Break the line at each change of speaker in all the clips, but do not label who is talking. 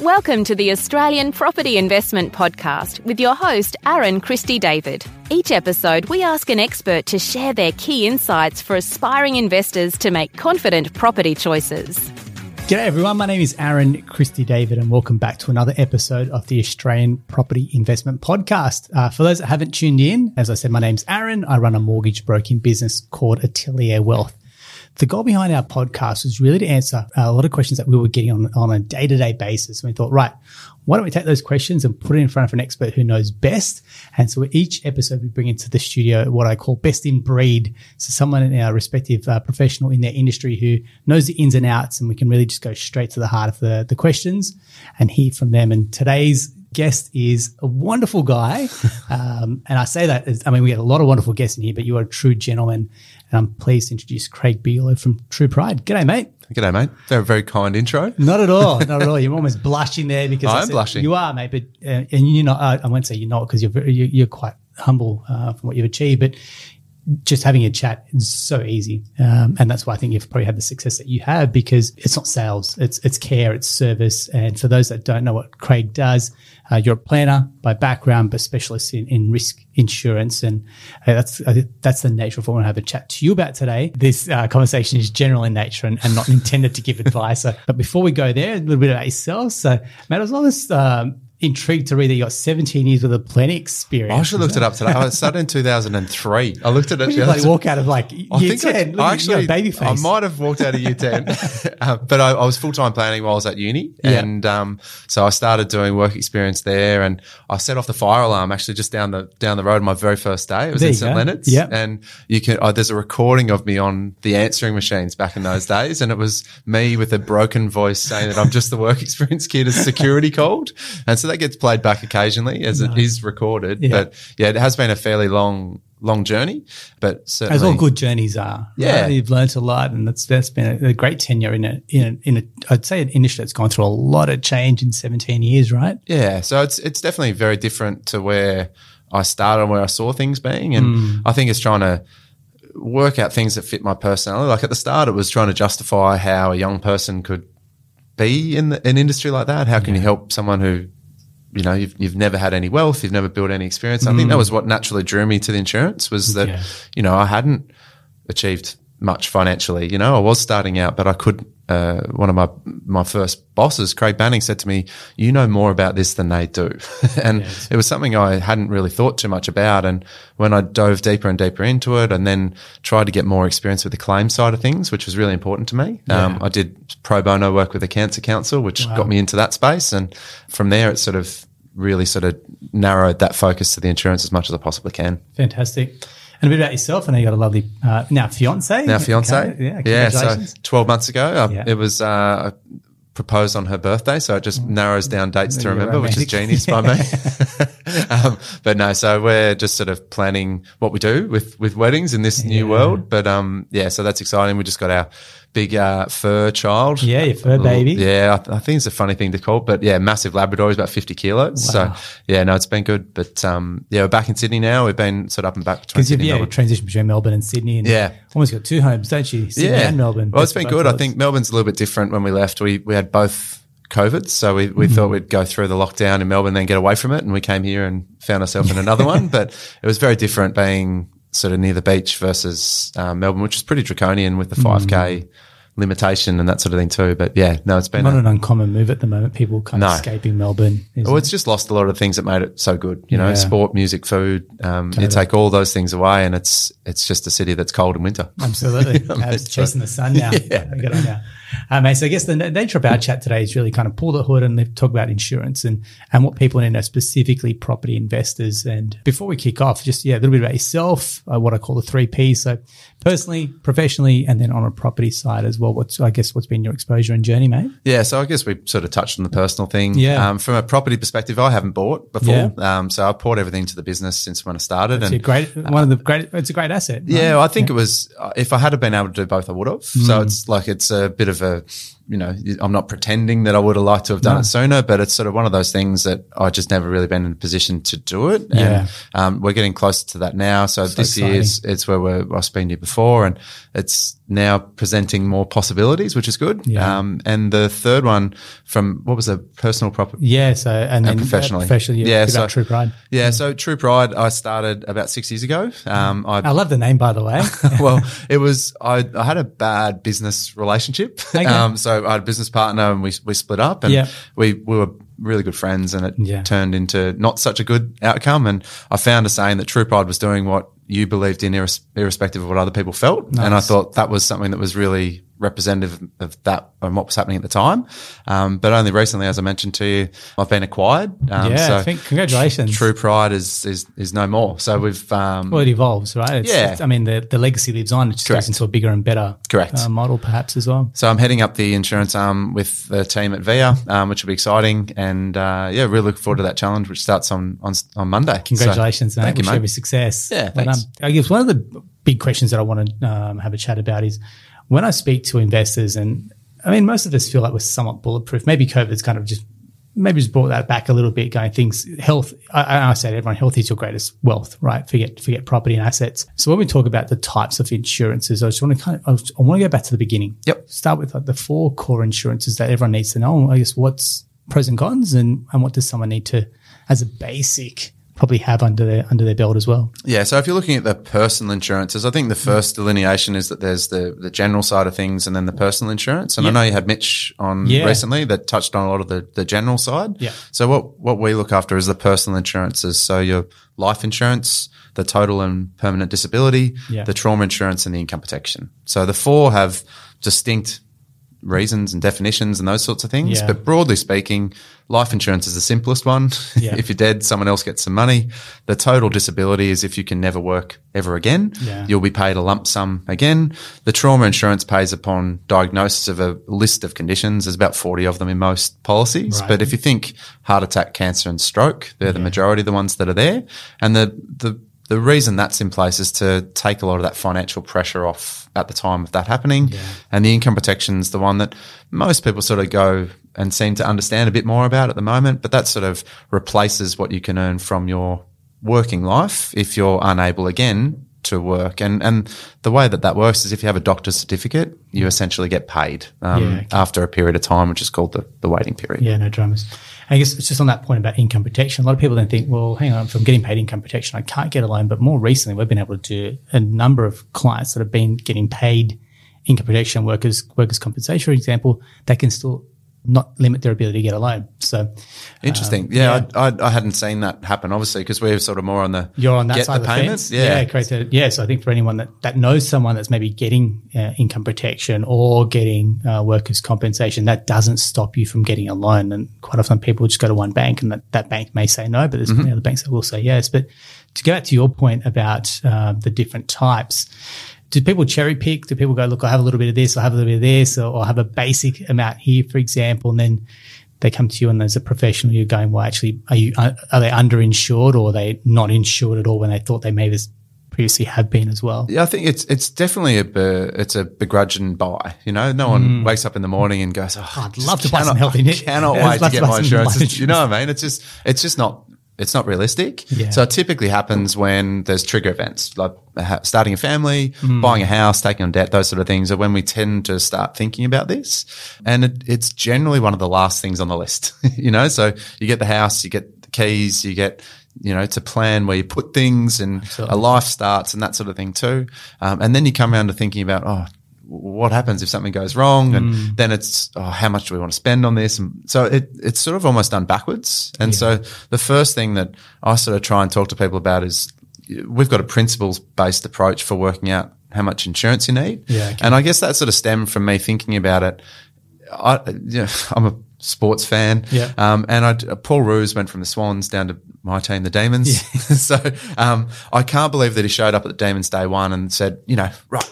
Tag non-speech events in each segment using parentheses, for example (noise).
Welcome to the Australian Property Investment Podcast with your host, Aaron Christie David. Each episode, we ask an expert to share their key insights for aspiring investors to make confident property choices.
G'day everyone, my name is Aaron Christie David and welcome back to another episode of the Australian Property Investment Podcast. Uh, for those that haven't tuned in, as I said, my name's Aaron. I run a mortgage broking business called Atelier Wealth. The goal behind our podcast was really to answer a lot of questions that we were getting on, on a day to day basis. And we thought, right, why don't we take those questions and put it in front of an expert who knows best? And so each episode we bring into the studio what I call best in breed. So someone in our respective uh, professional in their industry who knows the ins and outs and we can really just go straight to the heart of the, the questions and hear from them. And today's guest is a wonderful guy. (laughs) Um, and I say that, as, I mean, we get a lot of wonderful guests in here, but you are a true gentleman. And I'm pleased to introduce Craig Bigelow from True Pride. G'day, mate.
G'day, mate. Very, very kind intro.
Not at all. Not at all. You're (laughs) almost blushing there because
I
I
am
said-
blushing.
You are, mate. But uh, and you're not. Uh, I won't say you're not because you're very, you're, you're quite humble uh, from what you've achieved. But just having a chat is so easy, um, and that's why I think you've probably had the success that you have because it's not sales, it's it's care, it's service. And for those that don't know what Craig does, uh, you're a planner by background, but specialist in, in risk insurance, and uh, that's think that's the nature of what I want to have a chat to you about today. This uh, conversation is general in nature and, and not (laughs) intended to give advice. So, but before we go there, a little bit about yourself. So, Matt, I was always um, intrigued to read that you got 17 years with a planning experience.
I should have looked it up today. I started in 2003. I looked at it.
You like walk out of like year
I think
10?
I, I actually,
baby face.
I might have walked out of year 10, (laughs) uh, but I, I was full time planning while I was at uni.
Yeah.
And um, so I started doing work experience there and I set off the fire alarm actually just down the down the road on my very first day. It was
There
in St.
go.
Leonard's.
Yep.
And you can, oh, there's a recording of me on the answering machines back in those days. And it was me with a broken voice saying that I'm just the work (laughs) experience kid as security called. And so that gets played back occasionally as it is recorded.
Yeah.
But yeah, it has been a fairly long, long journey, but certainly.
as all good journeys are.
Yeah.
right? you've learned a lot, and that's that's been a, a great tenure in a in a, in a I'd say an industry that's gone through a lot of change in 17 years, right?
Yeah, so it's it's definitely very different to where I started and where I saw things being, and
Hmm.
I think it's trying to work out things that fit my personality. Like at the start, it was trying to justify how a young person could be in the, an industry like that. How can you help someone who you know you've, you've never had any wealth, you've never built any experience? I think that mm. was what naturally drew me to the insurance was that.
Yeah.
you know I hadn't achieved much financially. You know, I was starting out, but I could. Uh, one of my my first bosses, Craig Banning, said to me, "You know more about this than they do," (laughs) and it was something I hadn't really thought too much about. And when I dove deeper and deeper into it, and then tried to get more experience with the claim side of things, which was really important to me, um, I did pro bono work with the Cancer Council, which got me into that space, and from there, it sort of really sort of narrowed that focus to the insurance as much as I possibly can.
Fantastic. And a bit about yourself. I know you got a lovely uh, now fiance.
Now fiance,
Okay, Yeah,
yeah. So twelve months ago, uh,
Yeah.
it was uh, proposed on her birthday, so it just narrows down dates to remember, which is
romantic.
genius by me. (laughs) um, but no, so we're just sort of planning what we do with with weddings in this new world. But um, yeah, so that's exciting. We just got our big uh, fur child.
Yeah, your fur baby.
Yeah, I, I think it's a funny thing to call, but yeah, massive Labrador. He's about fifty kilos.
Wow.
So yeah, no, it's been good. But um, yeah, we're back in Sydney now. We've been sort of up and back between
Because you've
Sydney
yeah,
Melbourne.
transition between Melbourne and Sydney, and
Yeah.
almost got two homes, don't you? Sydney and Melbourne.
Well, it's been good. I think Melbourne's a little bit different. When we left, we we had both COVID, so we,
Mm-hmm.
we thought we'd go through the lockdown in Melbourne, then get away from it, and we came here and found ourselves in another (laughs) one. But it was very different being sort of near the beach versus um, Melbourne, which is pretty draconian with the five k limitation and that sort of thing too. But yeah, no, it's been.
not
A,
an uncommon move at the moment. People kind of escaping Melbourne.
well,
it?
it's just lost a lot of things that made it so good. You know,
Yeah.
sport, music, food. Um, You take all those things away, and it's it's just a city that's cold in winter.
Absolutely. (laughs) I was chasing the sun now. (laughs)
Yeah.
Mate, so I guess the nature of our chat today is really kind of pull the hood and talk about insurance and, and what people need to know, specifically property investors. And before we kick off, just, yeah, a little bit about yourself, uh, what I call the three Ps. So personally, professionally, and then on a property side as well. What's, I guess, what's been your exposure and journey, mate?
Yeah, so I guess we sort of touched on the personal thing.
Yeah.
Um, from a property perspective, I haven't bought before.
Yeah.
Um, so I've poured everything to the business since when I started.
It's a
and
great, one of the great, it's a great asset. right?
yeah, I think it was, uh, if I had been able to do both, I would have.
Mm.
So it's like, it's a bit of a, you know, I'm not pretending that I would have liked to have done
No.
it sooner, but it's sort of one of those things that I just never really been in a position to do it.
Yeah.
And um, we're getting closer to that now. So, this year is it's where we're, I've been here before, and it's now presenting more possibilities, which is good.
Yeah.
Um, and the third one from what was the personal property?
Yeah. So and then
professionally.
professionally, yeah.
Yeah, so-
True Pride.
Yeah, so True Pride, I started about six years ago. Um, I
I love the name, by the way. (laughs)
well, it was I, I had a bad business relationship.
Okay. (laughs)
Um, so I had a business partner and we we split up and
Yeah.
we we were really good friends and it
Yeah.
turned into not such a good outcome. And I found a saying that True Pride was doing what you believed in, irres- irrespective of what other people felt. And I thought that was something that was really representative of that and what was happening at the time. Um, but only recently, as I mentioned to you, I've been acquired. Um,
yeah.
so
I think congratulations.
True Pride is is is no more. So we've um,
Well, it evolves, right? It's,
Yeah.
it's- I mean, the, the legacy lives on. It just
Correct.
goes into a bigger and better
Correct.
uh, model, perhaps as well.
So I'm heading up the insurance arm with the team at VIA, um, which will be exciting, and uh, yeah, really look forward to that challenge, which starts on on, on Monday.
Congratulations,
So,
mate.
thank you, mate.
every success.
Yeah,
Well
thanks.
I guess one of the big questions that I want to um, have a chat about is when I speak to investors, and I mean, most of us feel like we're somewhat bulletproof. Maybe COVID's kind of just maybe just brought that back a little bit, going things health. I, I say to everyone, health is your greatest wealth, right? Forget forget property and assets. So when we talk about the types of insurances, I just want to kind of I want to go back to the beginning.
Yep.
Start with like the four core insurances that everyone needs to know. I guess what's pros and cons, and and what does someone need to, as a basic, probably have under their under their belt as well.
Yeah, so if you're looking at the personal insurances, I think the first delineation is that there's the the general side of things and then the personal insurance. And I know you had Mitch on
Yeah.
recently that touched on a lot of the, the general side.
Yeah.
So what what we look after is the personal insurances. So your life insurance, the total and permanent disability,
Yeah.
the trauma insurance, and the income protection. So the four have distinct reasons and definitions and those sorts of things.
Yeah.
But broadly speaking, life insurance is the simplest one. (laughs)
Yeah.
if you're dead, someone else gets some money. The total disability is if you can never work ever again,
Yeah.
you'll be paid a lump sum again. The trauma insurance pays upon diagnosis of a list of conditions. There's about 40 of them in most policies.
Right.
But if you think heart attack, cancer and stroke, they're the majority of the ones that are there. And the, the, the reason that's in place is to take a lot of that financial pressure off at the time of that happening. And the income protection is the one that most people sort of go and seem to understand a bit more about at the moment, but that sort of replaces what you can earn from your working life if you're unable again to work. And and the way that that works is if you have a doctor's certificate, you essentially get paid um,
Yeah, okay.
after a period of time, which is called the, the waiting period.
Yeah, no dramas. I guess it's just on that point about income protection. A lot of people then think, well, hang on, if I'm getting paid income protection, I can't get a loan. But more recently, we've been able to do a number of clients that have been getting paid income protection, workers workers compensation, for example, that can still not limit their ability to get a loan. So
Interesting. yeah, I, I, I hadn't seen that happen, obviously, because we're sort of more on the
you're on that side
the
of the
payments.
fence. Yeah, great. To, yeah, so I think for anyone that, that knows someone that's maybe getting uh, income protection or getting uh, workers' compensation, that doesn't stop you from getting a loan. And quite often people just go to one bank and that, that bank may say no, but there's
Mm-hmm.
many other banks that will say yes. But to go back to your point about uh, the different types, do people cherry pick? Do people go, look, I have a little bit of this, I have a little bit of this, or, or have a basic amount here, for example, and then they come to you and as a professional, you're going, well, actually, are you are are they underinsured or are they not insured at all when they thought they maybe previously have been as well?
Yeah, I think it's it's definitely a it's a begrudging buy. You know, no one wakes up in the morning and goes, "Oh,
Mm. I'd love to buy some
cannot-
healthy
I
knit.
Cannot (laughs) wait to get my insurance." You know what I mean? It's just it's just not it's not realistic.
Yeah.
So it typically happens when there's trigger events like starting a family,
Mm.
buying a house, taking on debt, those sort of things are when we tend to start thinking about this. And it, it's generally one of the last things on the list. (laughs) you know, so you get the house, you get the keys, you get you know, to plan where you put things and
Absolutely.
a life starts and that sort of thing too. Um, and then you come around to thinking about, oh, what happens if something goes wrong? And
Mm.
then it's, oh, how much do we want to spend on this? And so it, it's sort of almost done backwards. And so the first thing that I sort of try and talk to people about is we've got a principles based approach for working out how much insurance you need.
Yeah, okay.
And I guess that sort of stemmed from me thinking about it. I, you (laughs) know, I'm a sports fan.
Yeah.
Um, and I, Paul Roos went from the Swans down to my team, the Demons. Yeah. (laughs) so, um, I can't believe that he showed up at the Demons day one and said, you know, right,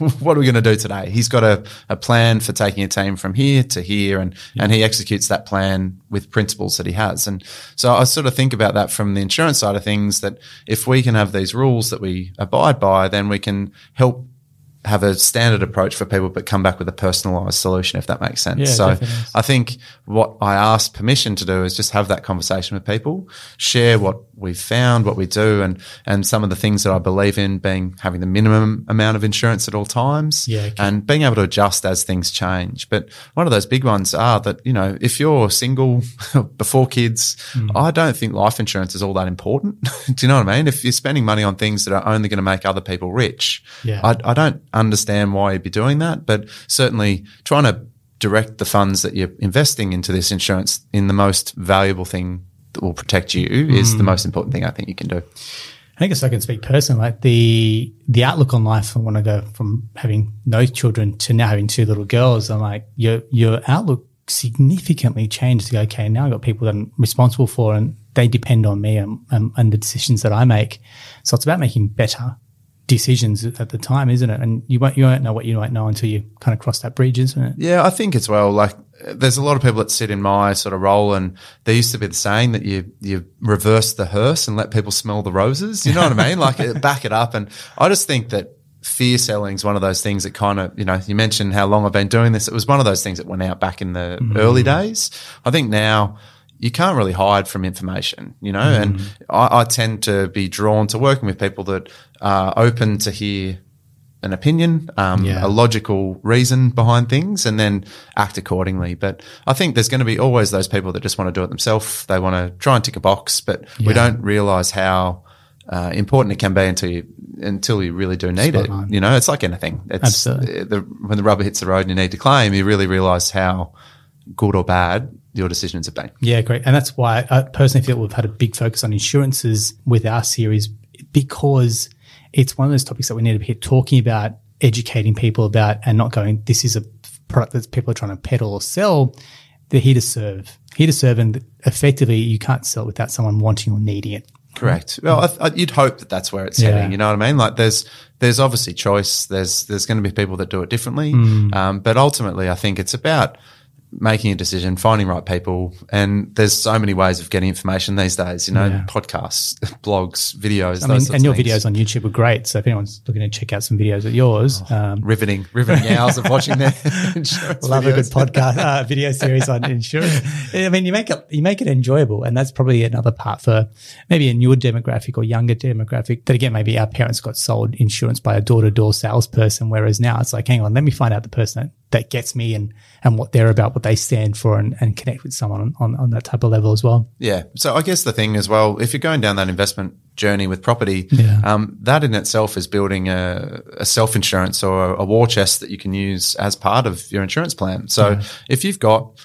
(laughs) what are we going to do today? He's got a, a plan for taking a team from here to here and, and he executes that plan with principles that he has. And so I sort of think about that from the insurance side of things that if we can have these rules that we abide by, then we can help have a standard approach for people, but come back with a personalized solution, if that makes sense.
Yeah,
so. I think what I ask permission to do is just have that conversation with people, share what we've found, what we do, and and some of the things that I believe in being having the minimum amount of insurance at all times,
Yeah, okay.
and being able to adjust as things change. But one of those big ones are that you know if you're single (laughs) before kids,
Hmm.
I don't think life insurance is all that important. (laughs) do you know what I mean? If you're spending money on things that are only going to make other people rich,
Yeah.
I, I don't understand why you'd be doing that, but certainly trying to direct the funds that you're investing into this insurance in the most valuable thing that will protect you is
Mm.
the most important thing I think you can do.
I guess I can speak personally. Like the the outlook on life, when I want to go from having no children to now having two little girls. I'm like, your your outlook significantly changed. To go, okay, now I've got people that I'm responsible for, and they depend on me and, and, and the decisions that I make. So it's about making better decisions at the time, isn't it? And you won't you won't know what you won't know until you kind of cross that bridge, isn't it?
Yeah, I think as well. Like, there's a lot of people that sit in my sort of role, and there used to be the saying that you you reverse the hearse and let people smell the roses. You know what I mean? Like, back it up. And I just think that fear selling is one of those things that kind of, you know, you mentioned how long I've been doing this. It was one of those things that went out back in the mm-hmm. early days. I think now. You can't really hide from information, you know, and I, I tend to be drawn to working with people that are open to hear an opinion, um,
Yeah.
a logical reason behind things, and then act accordingly. But I think there's going to be always those people that just want to do it themselves. They want to try and tick a box, but we don't realize how uh, important it can be until you until you really do need
Spot
it.
on.
You know, it's like anything. It's
Absolutely.
the, when the rubber hits the road and you need to claim, you really realize how good or bad your decisions have been.
Yeah, great. And that's why I personally feel we've had a big focus on insurances with our series because it's one of those topics that we need to be talking about, educating people about, and not going, this is a product that people are trying to peddle or sell. They're here to serve, here to serve. And effectively, you can't sell it without someone wanting or needing it.
Correct. Well, I, I, you'd hope that that's where it's
Yeah.
heading. You know what I mean? Like, there's there's obviously choice. There's there's going to be people that do it differently,
Hmm.
um, but ultimately, I think it's about making a decision, finding right people, and there's so many ways of getting information these days. You know,
Yeah.
podcasts, (laughs) blogs, videos.
I
those
mean, and your
things.
videos on YouTube are great. So if anyone's looking to check out some videos of yours, um,
riveting, riveting hours of watching their (laughs) insurance (laughs)
love a good podcast uh, video series on insurance. I mean, you make it you make it enjoyable, and that's probably another part for maybe a newer demographic or younger demographic. That again, maybe our parents got sold insurance by a door to door salesperson, whereas now it's like, hang on, let me find out the person that, that gets me and and what they're about, what they stand for, and, and connect with someone on, on on that type of level as well.
Yeah. So I guess the thing as well, if you're going down that investment journey with property,
Yeah.
um, that in itself is building a, a self insurance or a war chest that you can use as part of your insurance plan. So if you've got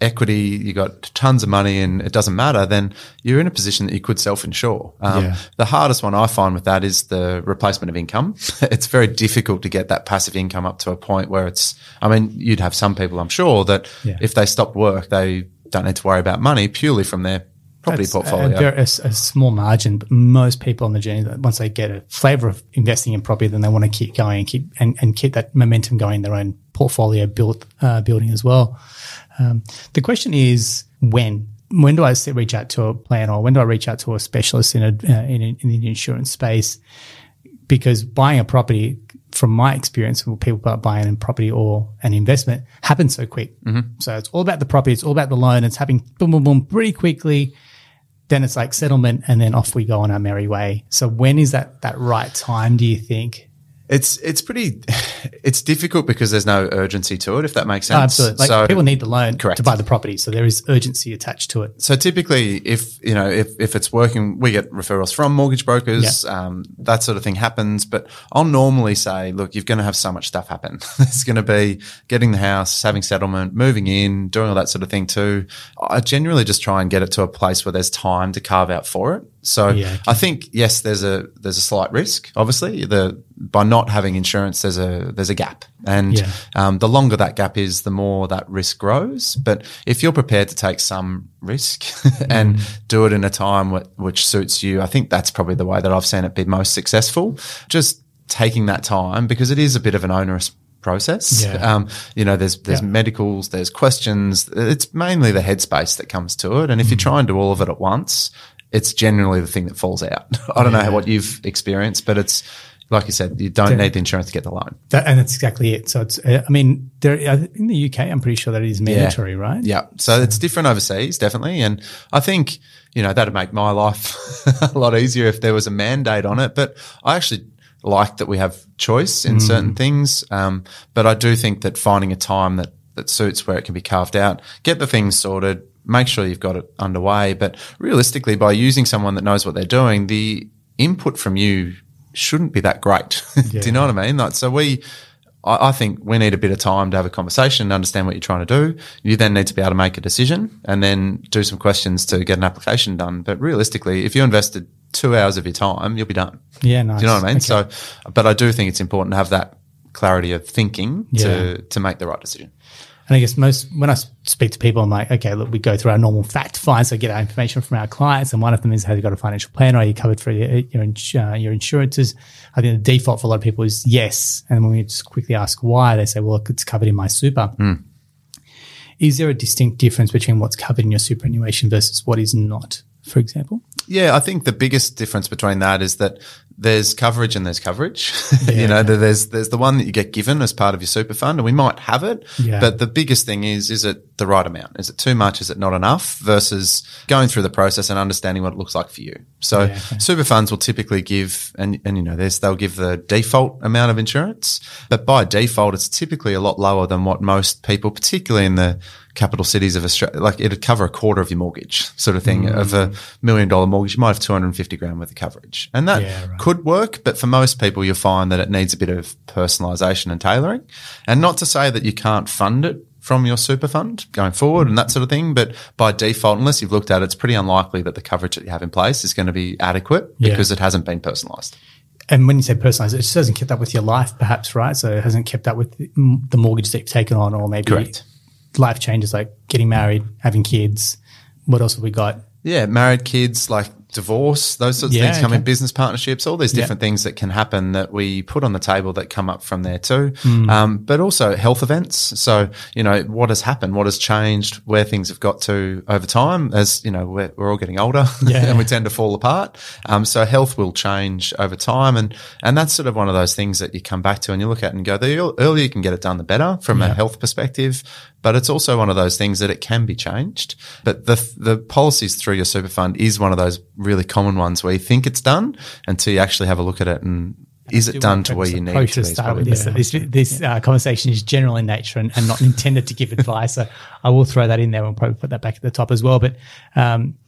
equity, you got tons of money and it doesn't matter, then you're in a position that you could self insure. Um,
Yeah.
The hardest one I find with that is the replacement of income. (laughs) it's very difficult to get that passive income up to a point where it's, I mean, you'd have some people, I'm sure, that
Yeah.
if they stopped work, they don't need to worry about money purely from their property
a-
portfolio.
A, very- a a small margin, but most people on the journey, that once they get a flavor of investing in property, then they want to keep going and keep and, and keep that momentum going in their own portfolio built uh, building as well. Um, the question is when. When do I reach out to a plan, or when do I reach out to a specialist in a uh, in, in the insurance space? Because buying a property, from my experience, when people are buying a property or an investment, happens so quick. Mm-hmm. So it's all about the property, it's all about the loan. It's happening boom, boom, boom, pretty quickly then it's like settlement and then off we go on our merry way. So when is that that right time do you think?
It's it's pretty it's difficult because there's no urgency to it, if that makes sense.
Absolutely. Like
so,
people need the loan
Correct.
to buy the property. So there is urgency attached to it.
so typically, if you know if if it's working, we get referrals from mortgage brokers. Um, that sort of thing happens. But I'll normally say, look, you're going to have so much stuff happen. (laughs) It's going to be getting the house, having settlement, moving in, doing all that sort of thing too. I generally just try and get it to a place where there's time to carve out for it. So
Yeah, okay.
I think yes, there's a there's a slight risk. Obviously, the by not having insurance, there's a there's a gap, and
Yeah.
um, the longer that gap is, the more that risk grows. But if you're prepared to take some risk (laughs) and
Mm.
do it in a time wh- which suits you, I think that's probably the way that I've seen it be most successful. Just taking that time because it is a bit of an onerous process.
Yeah.
Um, you know, there's there's
Yeah.
medicals, there's questions. It's mainly the headspace that comes to it. And if you try and do all of it at once, it's generally the thing that falls out. (laughs) I don't know what you've experienced, but it's like you said, you don't need the insurance to get the loan.
That, and that's exactly it. So it's, uh, I mean, there in the UK, I'm pretty sure that it is mandatory,
yeah.
right?
Yeah. So, so, it's different overseas, definitely. And I think, you know, that'd make my (laughs) life a lot easier if there was a mandate on it. But I actually like that we have choice in mm. certain things. Um, but I do think that finding a time that, that suits where it can be carved out, get the things sorted, make sure you've got it underway. But realistically, by using someone that knows what they're doing, the input from you shouldn't be that great. Yeah. (laughs) do you know what I mean? Like, so we, I, I, think we need a bit of time to have a conversation and understand what you're trying to do. You then need to be able to make a decision and then do some questions to get an application done. But realistically, if you invested two hours of your time, you'll be done.
Yeah, nice.
Do you know what I mean? Okay. So, but I do think it's important to have that clarity of thinking yeah. to to make the right decision.
And I guess most when I speak to people, I'm like, okay, look, we go through our normal fact finds, so get our information from our clients, and one of them is have you got a financial plan, or are you covered for your your, uh, your insurances? I think the default for a lot of people is yes, and when we just quickly ask why, they say, well, it's covered in my super.
Mm.
Is there a distinct difference between what's covered in your superannuation versus what is not? For example,
yeah, I think the biggest difference between that is that there's coverage and there's coverage. (laughs) Yeah, you know, there's there's the one that you get given as part of your super fund, and we might have it. Yeah. But the biggest thing is, is it the right amount? Is it too much? Is it not enough? Versus going through the process and understanding what it looks like for you. So yeah, super funds will typically give, and and you know, this they'll give the default amount of insurance, but by default, it's typically a lot lower than what most people, particularly in the capital cities of Australia, like it'd cover a quarter of your mortgage sort of thing. Mm. Of a million dollar mortgage, you might have 250 grand worth of coverage. And that yeah, right. could work, but for most people, you'll find that it needs a bit of personalization and tailoring. And not to say that you can't fund it from your super fund going forward and that sort of thing. But by default, unless you've looked at it, it's pretty unlikely that the coverage that you have in place is going to be adequate yeah. because it hasn't been personalized.
And when you say personalized, it just hasn't kept up with your life, perhaps, right? So it hasn't kept up with the mortgage that you've taken on, or maybe
Correct
life changes like getting married, having kids. What else have we got?
Yeah, married kids, like divorce, those sorts of things come okay. in business partnerships, all these different things that can happen that we put on the table that come up from there too. Mm. Um, but also health events. So, you know, what has happened, what has changed, where things have got to over time as, you know, we're, we're all getting older (laughs) yeah. and we tend to fall apart. Um, so health will change over time. And, and that's sort of one of those things that you come back to and you look at and go, the earlier you can get it done, the better from yeah. a health perspective. But it's also one of those things that it can be changed. But the, the policies through your super fund is one of those really common ones where you think it's done until you actually have a look at it and is it done to where you need it to be?
Start with this this, this uh, conversation is general in nature and, and not (laughs) intended to give advice. So I will throw that in there and probably put that back at the top as well. But um,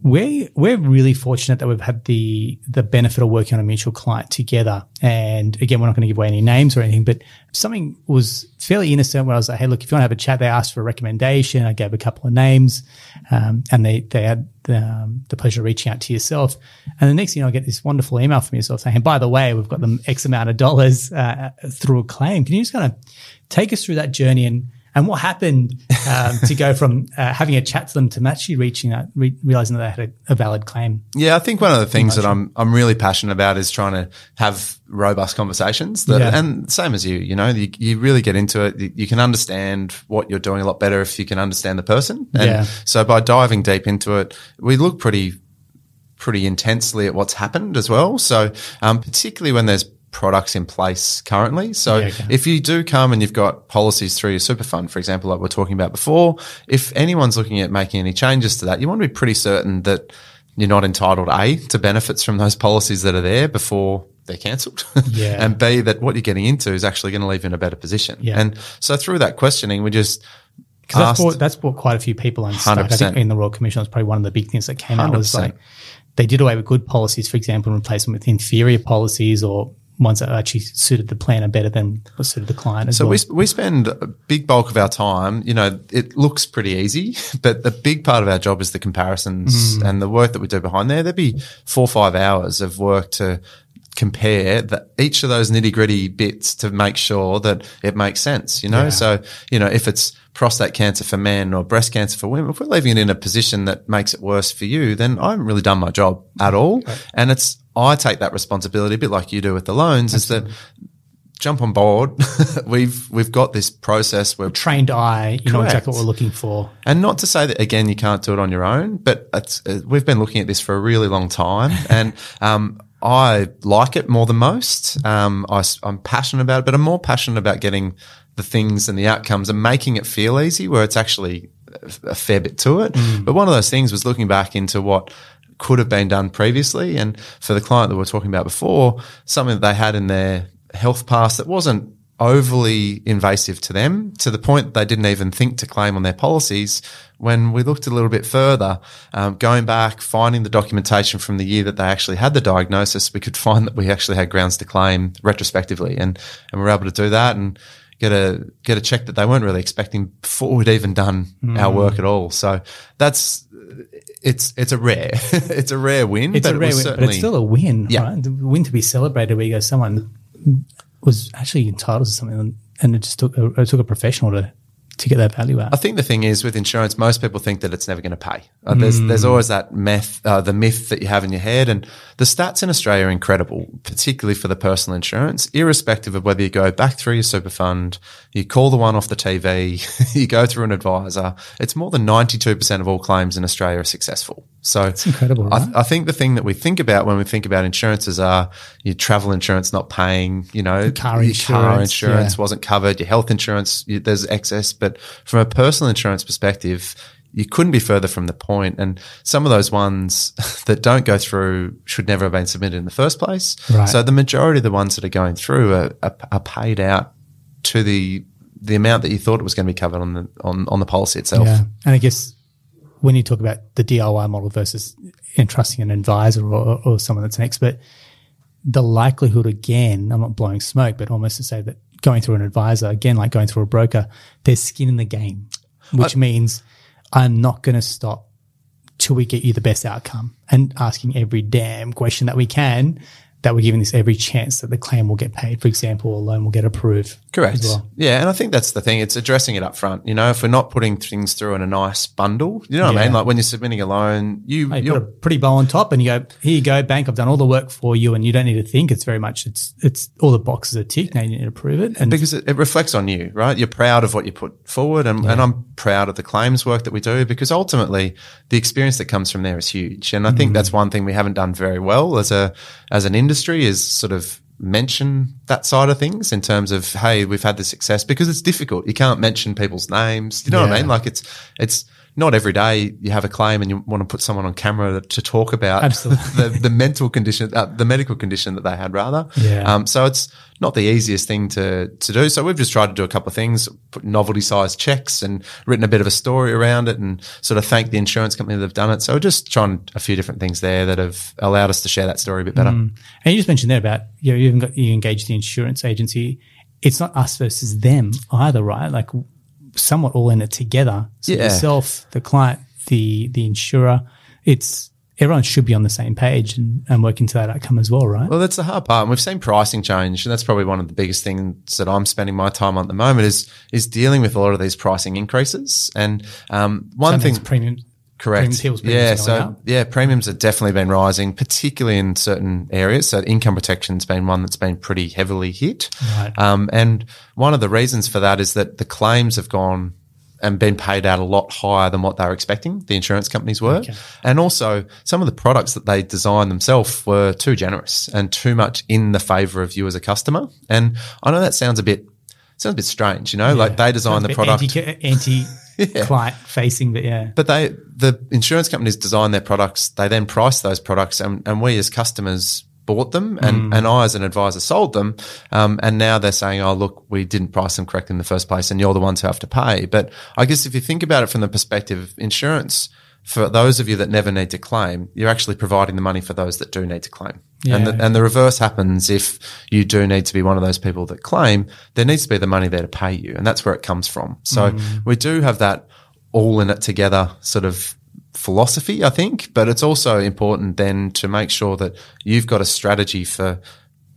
we're we're really fortunate that we've had the the benefit of working on a mutual client together. And again, we're not going to give away any names or anything, but something was fairly innocent where I was like, "Hey, look, if you want to have a chat," they asked for a recommendation. I gave a couple of names, um, and they they had the, um, the, pleasure of reaching out to yourself. And the next thing, you I get this wonderful email from yourself saying, "By the way, we've got them X amount of dollars uh, through a claim. Can you just kind of take us through that journey and?" And what happened um, to go from uh, having a chat to them to actually reaching out, re- realizing that they had a, a, valid claim?
Yeah, I think one of the things that I'm I'm really passionate about is trying to have robust conversations. That, yeah. And same as you, you know, you, you really get into it. You, you, can understand what you're doing a lot better if you can understand the person. And yeah. so by diving deep into it, we look pretty pretty intensely at what's happened as well. So, um, particularly when there's products in place currently. So yeah, okay. if you do come and you've got policies through your super fund, for example, like we are talking about before, if anyone's looking at making any changes to that, you want to be pretty certain that you're not entitled A to benefits from those policies that are there before they're cancelled. (laughs)
Yeah.
and B that what you're getting into is actually going to leave you in a better position.
Yeah.
And so through that questioning, we just
because that's brought, that's brought quite a few people unstuck. I think in the Royal Commission, that's probably one of the big things that came 100%. out was like they did away with good policies, for example, and replaced them with inferior policies or ones that actually suited the planner better than what suited the client. so
well. we we spend a big bulk of our time. You know, it looks pretty easy, (laughs) but the big part of our job is the comparisons mm. and the work that we do behind there. There'd be four or five hours of work to compare the, each of those nitty gritty bits to make sure that it makes sense. You know, yeah. so you know if it's prostate cancer for men or breast cancer for women, if we're leaving it in a position that makes it worse for you, then I haven't really done my job at all. And it's I take that responsibility a bit like you do with the loans Absolutely. is that jump on board. (laughs) we've we've got this process where
trained eye, you correct. know exactly what we're looking for.
And not to say that again you can't do it on your own, but uh, we've been looking at this for a really long time, (laughs) and um, I like it more than most. Um, I, am passionate about it, but I'm more passionate about getting the things and the outcomes and making it feel easy where it's actually a fair bit to it. Mm. But one of those things was looking back into what could have been done previously. And for the client that we are talking about before, something that they had in their health pass that wasn't overly invasive to them to the point they didn't even think to claim on their policies. When we looked a little bit further, um, going back, finding the documentation from the year that they actually had the diagnosis, we could find that we actually had grounds to claim retrospectively, and and we were able to do that and get a get a check that they weren't really expecting before we'd even done mm. our work at all. So that's it's it's a rare (laughs) it's a rare win.
It's a rare win, but it's still a win, yeah. right? The win to be celebrated where you go, someone was actually entitled to something, and it just took a, it took a professional to to get that value out.
I think the thing is with insurance, most people think that it's never going to pay. Uh, there's mm. there's always that myth, uh, the myth that you have in your head, and the stats in Australia are incredible, particularly for the personal insurance, irrespective of whether you go back through your super fund, you call the one off the TV, (laughs) you go through an advisor. It's more than ninety two percent of all claims in Australia are successful. So
it's incredible. Right?
I, I, think the thing that we think about when we think about insurances are your travel insurance not paying, you know,
car
your
insurance,
car insurance yeah. wasn't covered, your health insurance, you, there's excess. But from a personal insurance perspective, you couldn't be further from the point. And some of those ones (laughs) that don't go through should never have been submitted in the first place. Right. So the majority of the ones that are going through are, are, are paid out to the the amount that you thought it was going to be covered on the on, on the policy itself. Yeah.
And I guess when you talk about the DIY model versus entrusting an advisor or, or someone that's an expert, the likelihood again, I'm not blowing smoke, but almost to say that going through an advisor, again, like going through a broker, there's skin in the game, which I, means I'm not going to stop till we get you the best outcome and asking every damn question that we can that we're giving this every chance that the claim will get paid, for example, or loan will get approved.
Correct. Well. Yeah, and I think that's the thing. It's addressing it up front. You know, if we're not putting things through in a nice bundle, you know what yeah. I mean? Like when you're submitting a loan, you,
you put a pretty bow on top, and you go, "Here you go, bank. I've done all the work for you, and you don't need to think. It's very much it's it's all the boxes are ticked. Now you need to approve it,
and because it, it reflects on you, right? You're proud of what you put forward, and, yeah. and I'm proud of the claims work that we do because ultimately the experience that comes from there is huge, and I think mm. that's one thing we haven't done very well as a as an industry is sort of mention that side of things in terms of hey we've had the success because it's difficult. You can't mention people's names. You know yeah. what i mean? Like it's it's not every day you have a claim and you want to put someone on camera to talk about the, the mental condition, uh, the medical condition that they had rather.
Yeah.
Um, so it's not the easiest thing to, to do. So we've just tried to do a couple of things, put novelty sized checks and written a bit of a story around it and sort of thank the insurance company that have done it. So we're just trying a few different things there that have allowed us to share that story a bit better. Mm.
And you just mentioned there about, you know, you even got, you engage the insurance agency. It's not us versus them either, right? Like somewhat all in it together. So yeah. yourself, the client, the the insurer, it's everyone should be on the same page and, and working to that outcome as well, right?
Well, that's the hard part. And we've seen pricing change, and that's probably one of the biggest things that I'm spending my time on at the moment is is dealing with a lot of these pricing increases. And um, one thing,
premium
Correct. Yeah. So up. yeah, premiums have definitely been rising, particularly in certain areas. So income protection's been one that's been pretty heavily hit.
Right.
Um, and one of the reasons for that is that the claims have gone and been paid out a lot higher than what they were expecting, the insurance companies were. Okay. And also some of the products that they designed themselves were too generous and too much in the favor of you as a customer. And I know that sounds a bit sounds a bit strange, you know, yeah. like they designed the product
anti, anti yeah. client facing, but yeah.
But they, the insurance companies design their products. They then price those products, and, and we as customers bought them, and, mm. and I as an advisor sold them. Um, and now they're saying, "Oh, look, we didn't price them correctly in the first place, and you're the ones who have to pay." But I guess if you think about it from the perspective of insurance, for those of you that never need to claim, you're actually providing the money for those that do need to claim. Yeah. And, the, and the reverse happens if you do need to be one of those people that claim, there needs to be the money there to pay you. And that's where it comes from. So mm. we do have that all in it together sort of philosophy, I think, but it's also important then to make sure that you've got a strategy for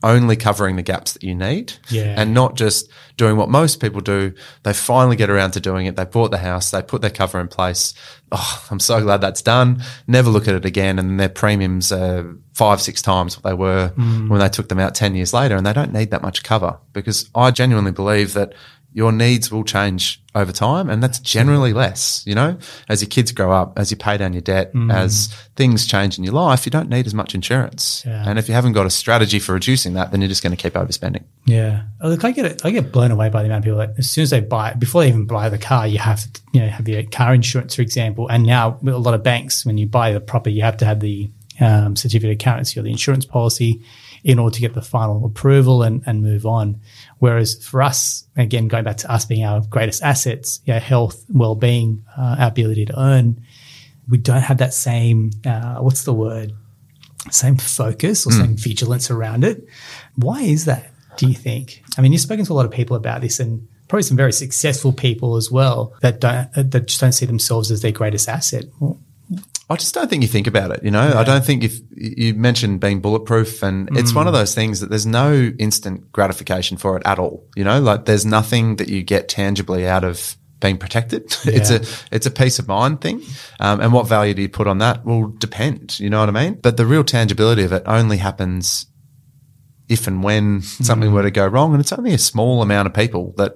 only covering the gaps that you need
yeah.
and not just doing what most people do. They finally get around to doing it. They bought the house. They put their cover in place. Oh, I'm so glad that's done. Never look at it again. And their premiums are five, six times what they were mm. when they took them out 10 years later. And they don't need that much cover because I genuinely believe that your needs will change over time and that's generally less you know as your kids grow up as you pay down your debt
Mm.
as things change in your life you don't need as much insurance
Yeah.
and if you haven't got a strategy for reducing that then you're just going to keep overspending
Yeah, Oh, look, I get it. I get blown away by the amount of people that as soon as they buy, before they even buy the car, you have to, you know, have your car insurance, for example. And now with a lot of banks, when you buy the property, you have to have the um, certificate of currency or the insurance policy in order to get the final approval and, and move on. Whereas for us, again, going back to us being our greatest assets, yeah, health, well-being, uh, our ability to earn, we don't have that same, uh, what's the word? Same focus or same vigilance around it. Why is that? Do you think? I mean, you've spoken to a lot of people about this, and probably some very successful people as well that don't that just don't see themselves as their greatest asset. Well,
I just don't think you think about it. You know, I don't think if you mentioned being bulletproof and it's
Mm.
one of those things that there's no instant gratification for it at all. You know, like there's nothing that you get tangibly out of being protected. (laughs) it's a, it's a peace of mind thing. Um, and what value do you put on that will depend. You know what I mean? But the real tangibility of it only happens if and when something
Mm.
were to go wrong. And it's only a small amount of people that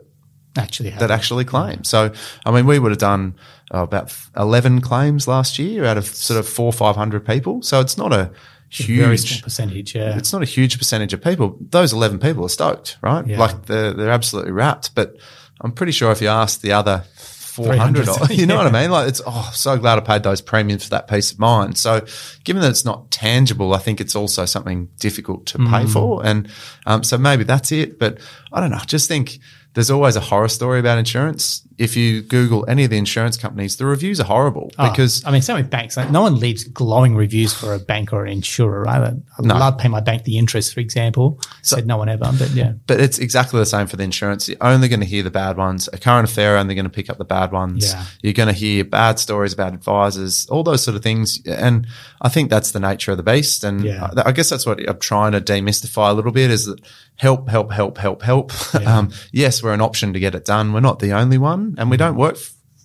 actually, have
that actually claim. So, I mean, we would have done uh, about 11 claims last year out of sort of four, 500 people. So it's not a
very small
huge,
percentage. Yeah,
it's not a huge percentage of people. Those 11 people are stoked, right?
Yeah.
Like they're, they're absolutely rapt. But I'm pretty sure if you ask the other 400,
300,
you know what I (laughs) mean? Like it's, oh, so glad I paid those premiums for that peace of mind. So given that it's not tangible, I think it's also something difficult to
Mm.
pay for. And, um, so maybe that's it. But I don't know. I just think there's always a horror story about insurance. If you Google any of the insurance companies, the reviews are horrible
Oh,
because
I mean, same with banks. Like, no one leaves glowing reviews for a bank or an insurer, right? I I
No.
love paying my bank the interest, for example. Said no one ever, but yeah.
But it's exactly the same for the insurance. You're only going to hear the bad ones. A current affair only going to pick up the bad ones.
Yeah.
You're going to hear bad stories about advisors, all those sort of things. And I think that's the nature of the beast. And
Yeah.
I I guess that's what I'm trying to demystify a little bit is that help, help, help, help, help. (laughs) um, yes, we're an option to get it done. We're not the only one and we don't work.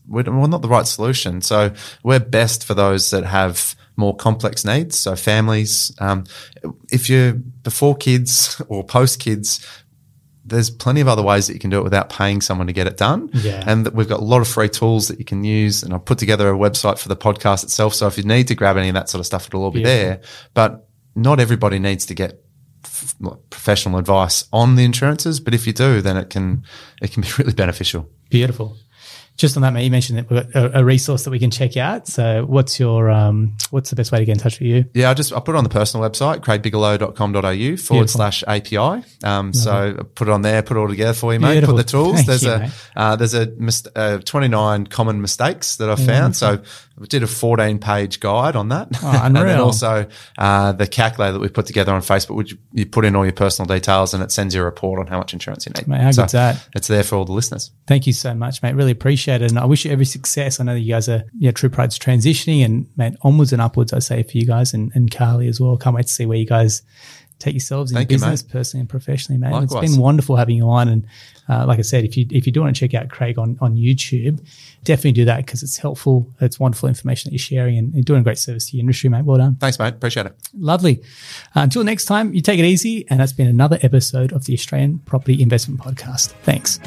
We're not the right solution. So we're best for those that have more complex needs. So families, um, if you're before kids (laughs) or post kids, there's plenty of other ways that you can do it without paying someone to get it done.
Yeah.
And we've got a lot of free tools that you can use. And I've put together a website for the podcast itself. So if you need to grab any of that sort of stuff, it'll all be
Beautiful.
there. But not everybody needs to get professional advice on the insurances. But if you do, then it can, it can be (laughs) really beneficial.
Beautiful. Just on that, mate, you mentioned that we've got a, a resource that we can check out. So, what's your um, what's the best way to get in touch with you?
Yeah, I just I put it on the personal website, craigbigelow.com.au forward
Beautiful.
slash API. Um, so I put it on there, put it all together for you, mate.
Beautiful.
Put the tools.
Thank
there's
you,
a uh, there's a mis- uh, 29 common mistakes that I've found. So I did a 14 page guide on that.
Oh, (laughs)
and then also uh, the calculator that we put together on Facebook, which you put in all your personal details and it sends you a report on how much insurance you need.
Mate, how
so
good's that?
It's there for all the listeners.
Thank you so much, mate. Really appreciate it. And I wish you every success. I know that you guys are, yeah, True Pride's transitioning and, mate, onwards and upwards, I say for you guys and, and Carly as well. Can't wait to see where you guys take yourselves in
Thank
business,
mate.
personally and professionally, mate. It's been wonderful having you on. And uh, like I said, if you if you do want to check out Craig on, on YouTube, definitely do that because it's helpful. It's wonderful information that you're sharing and you're doing a great service to your industry, mate. Well done.
Thanks, mate. Appreciate it.
Lovely. Uh, until next time, you take it easy. And that's been another episode of the Australian Property Investment Podcast. Thanks.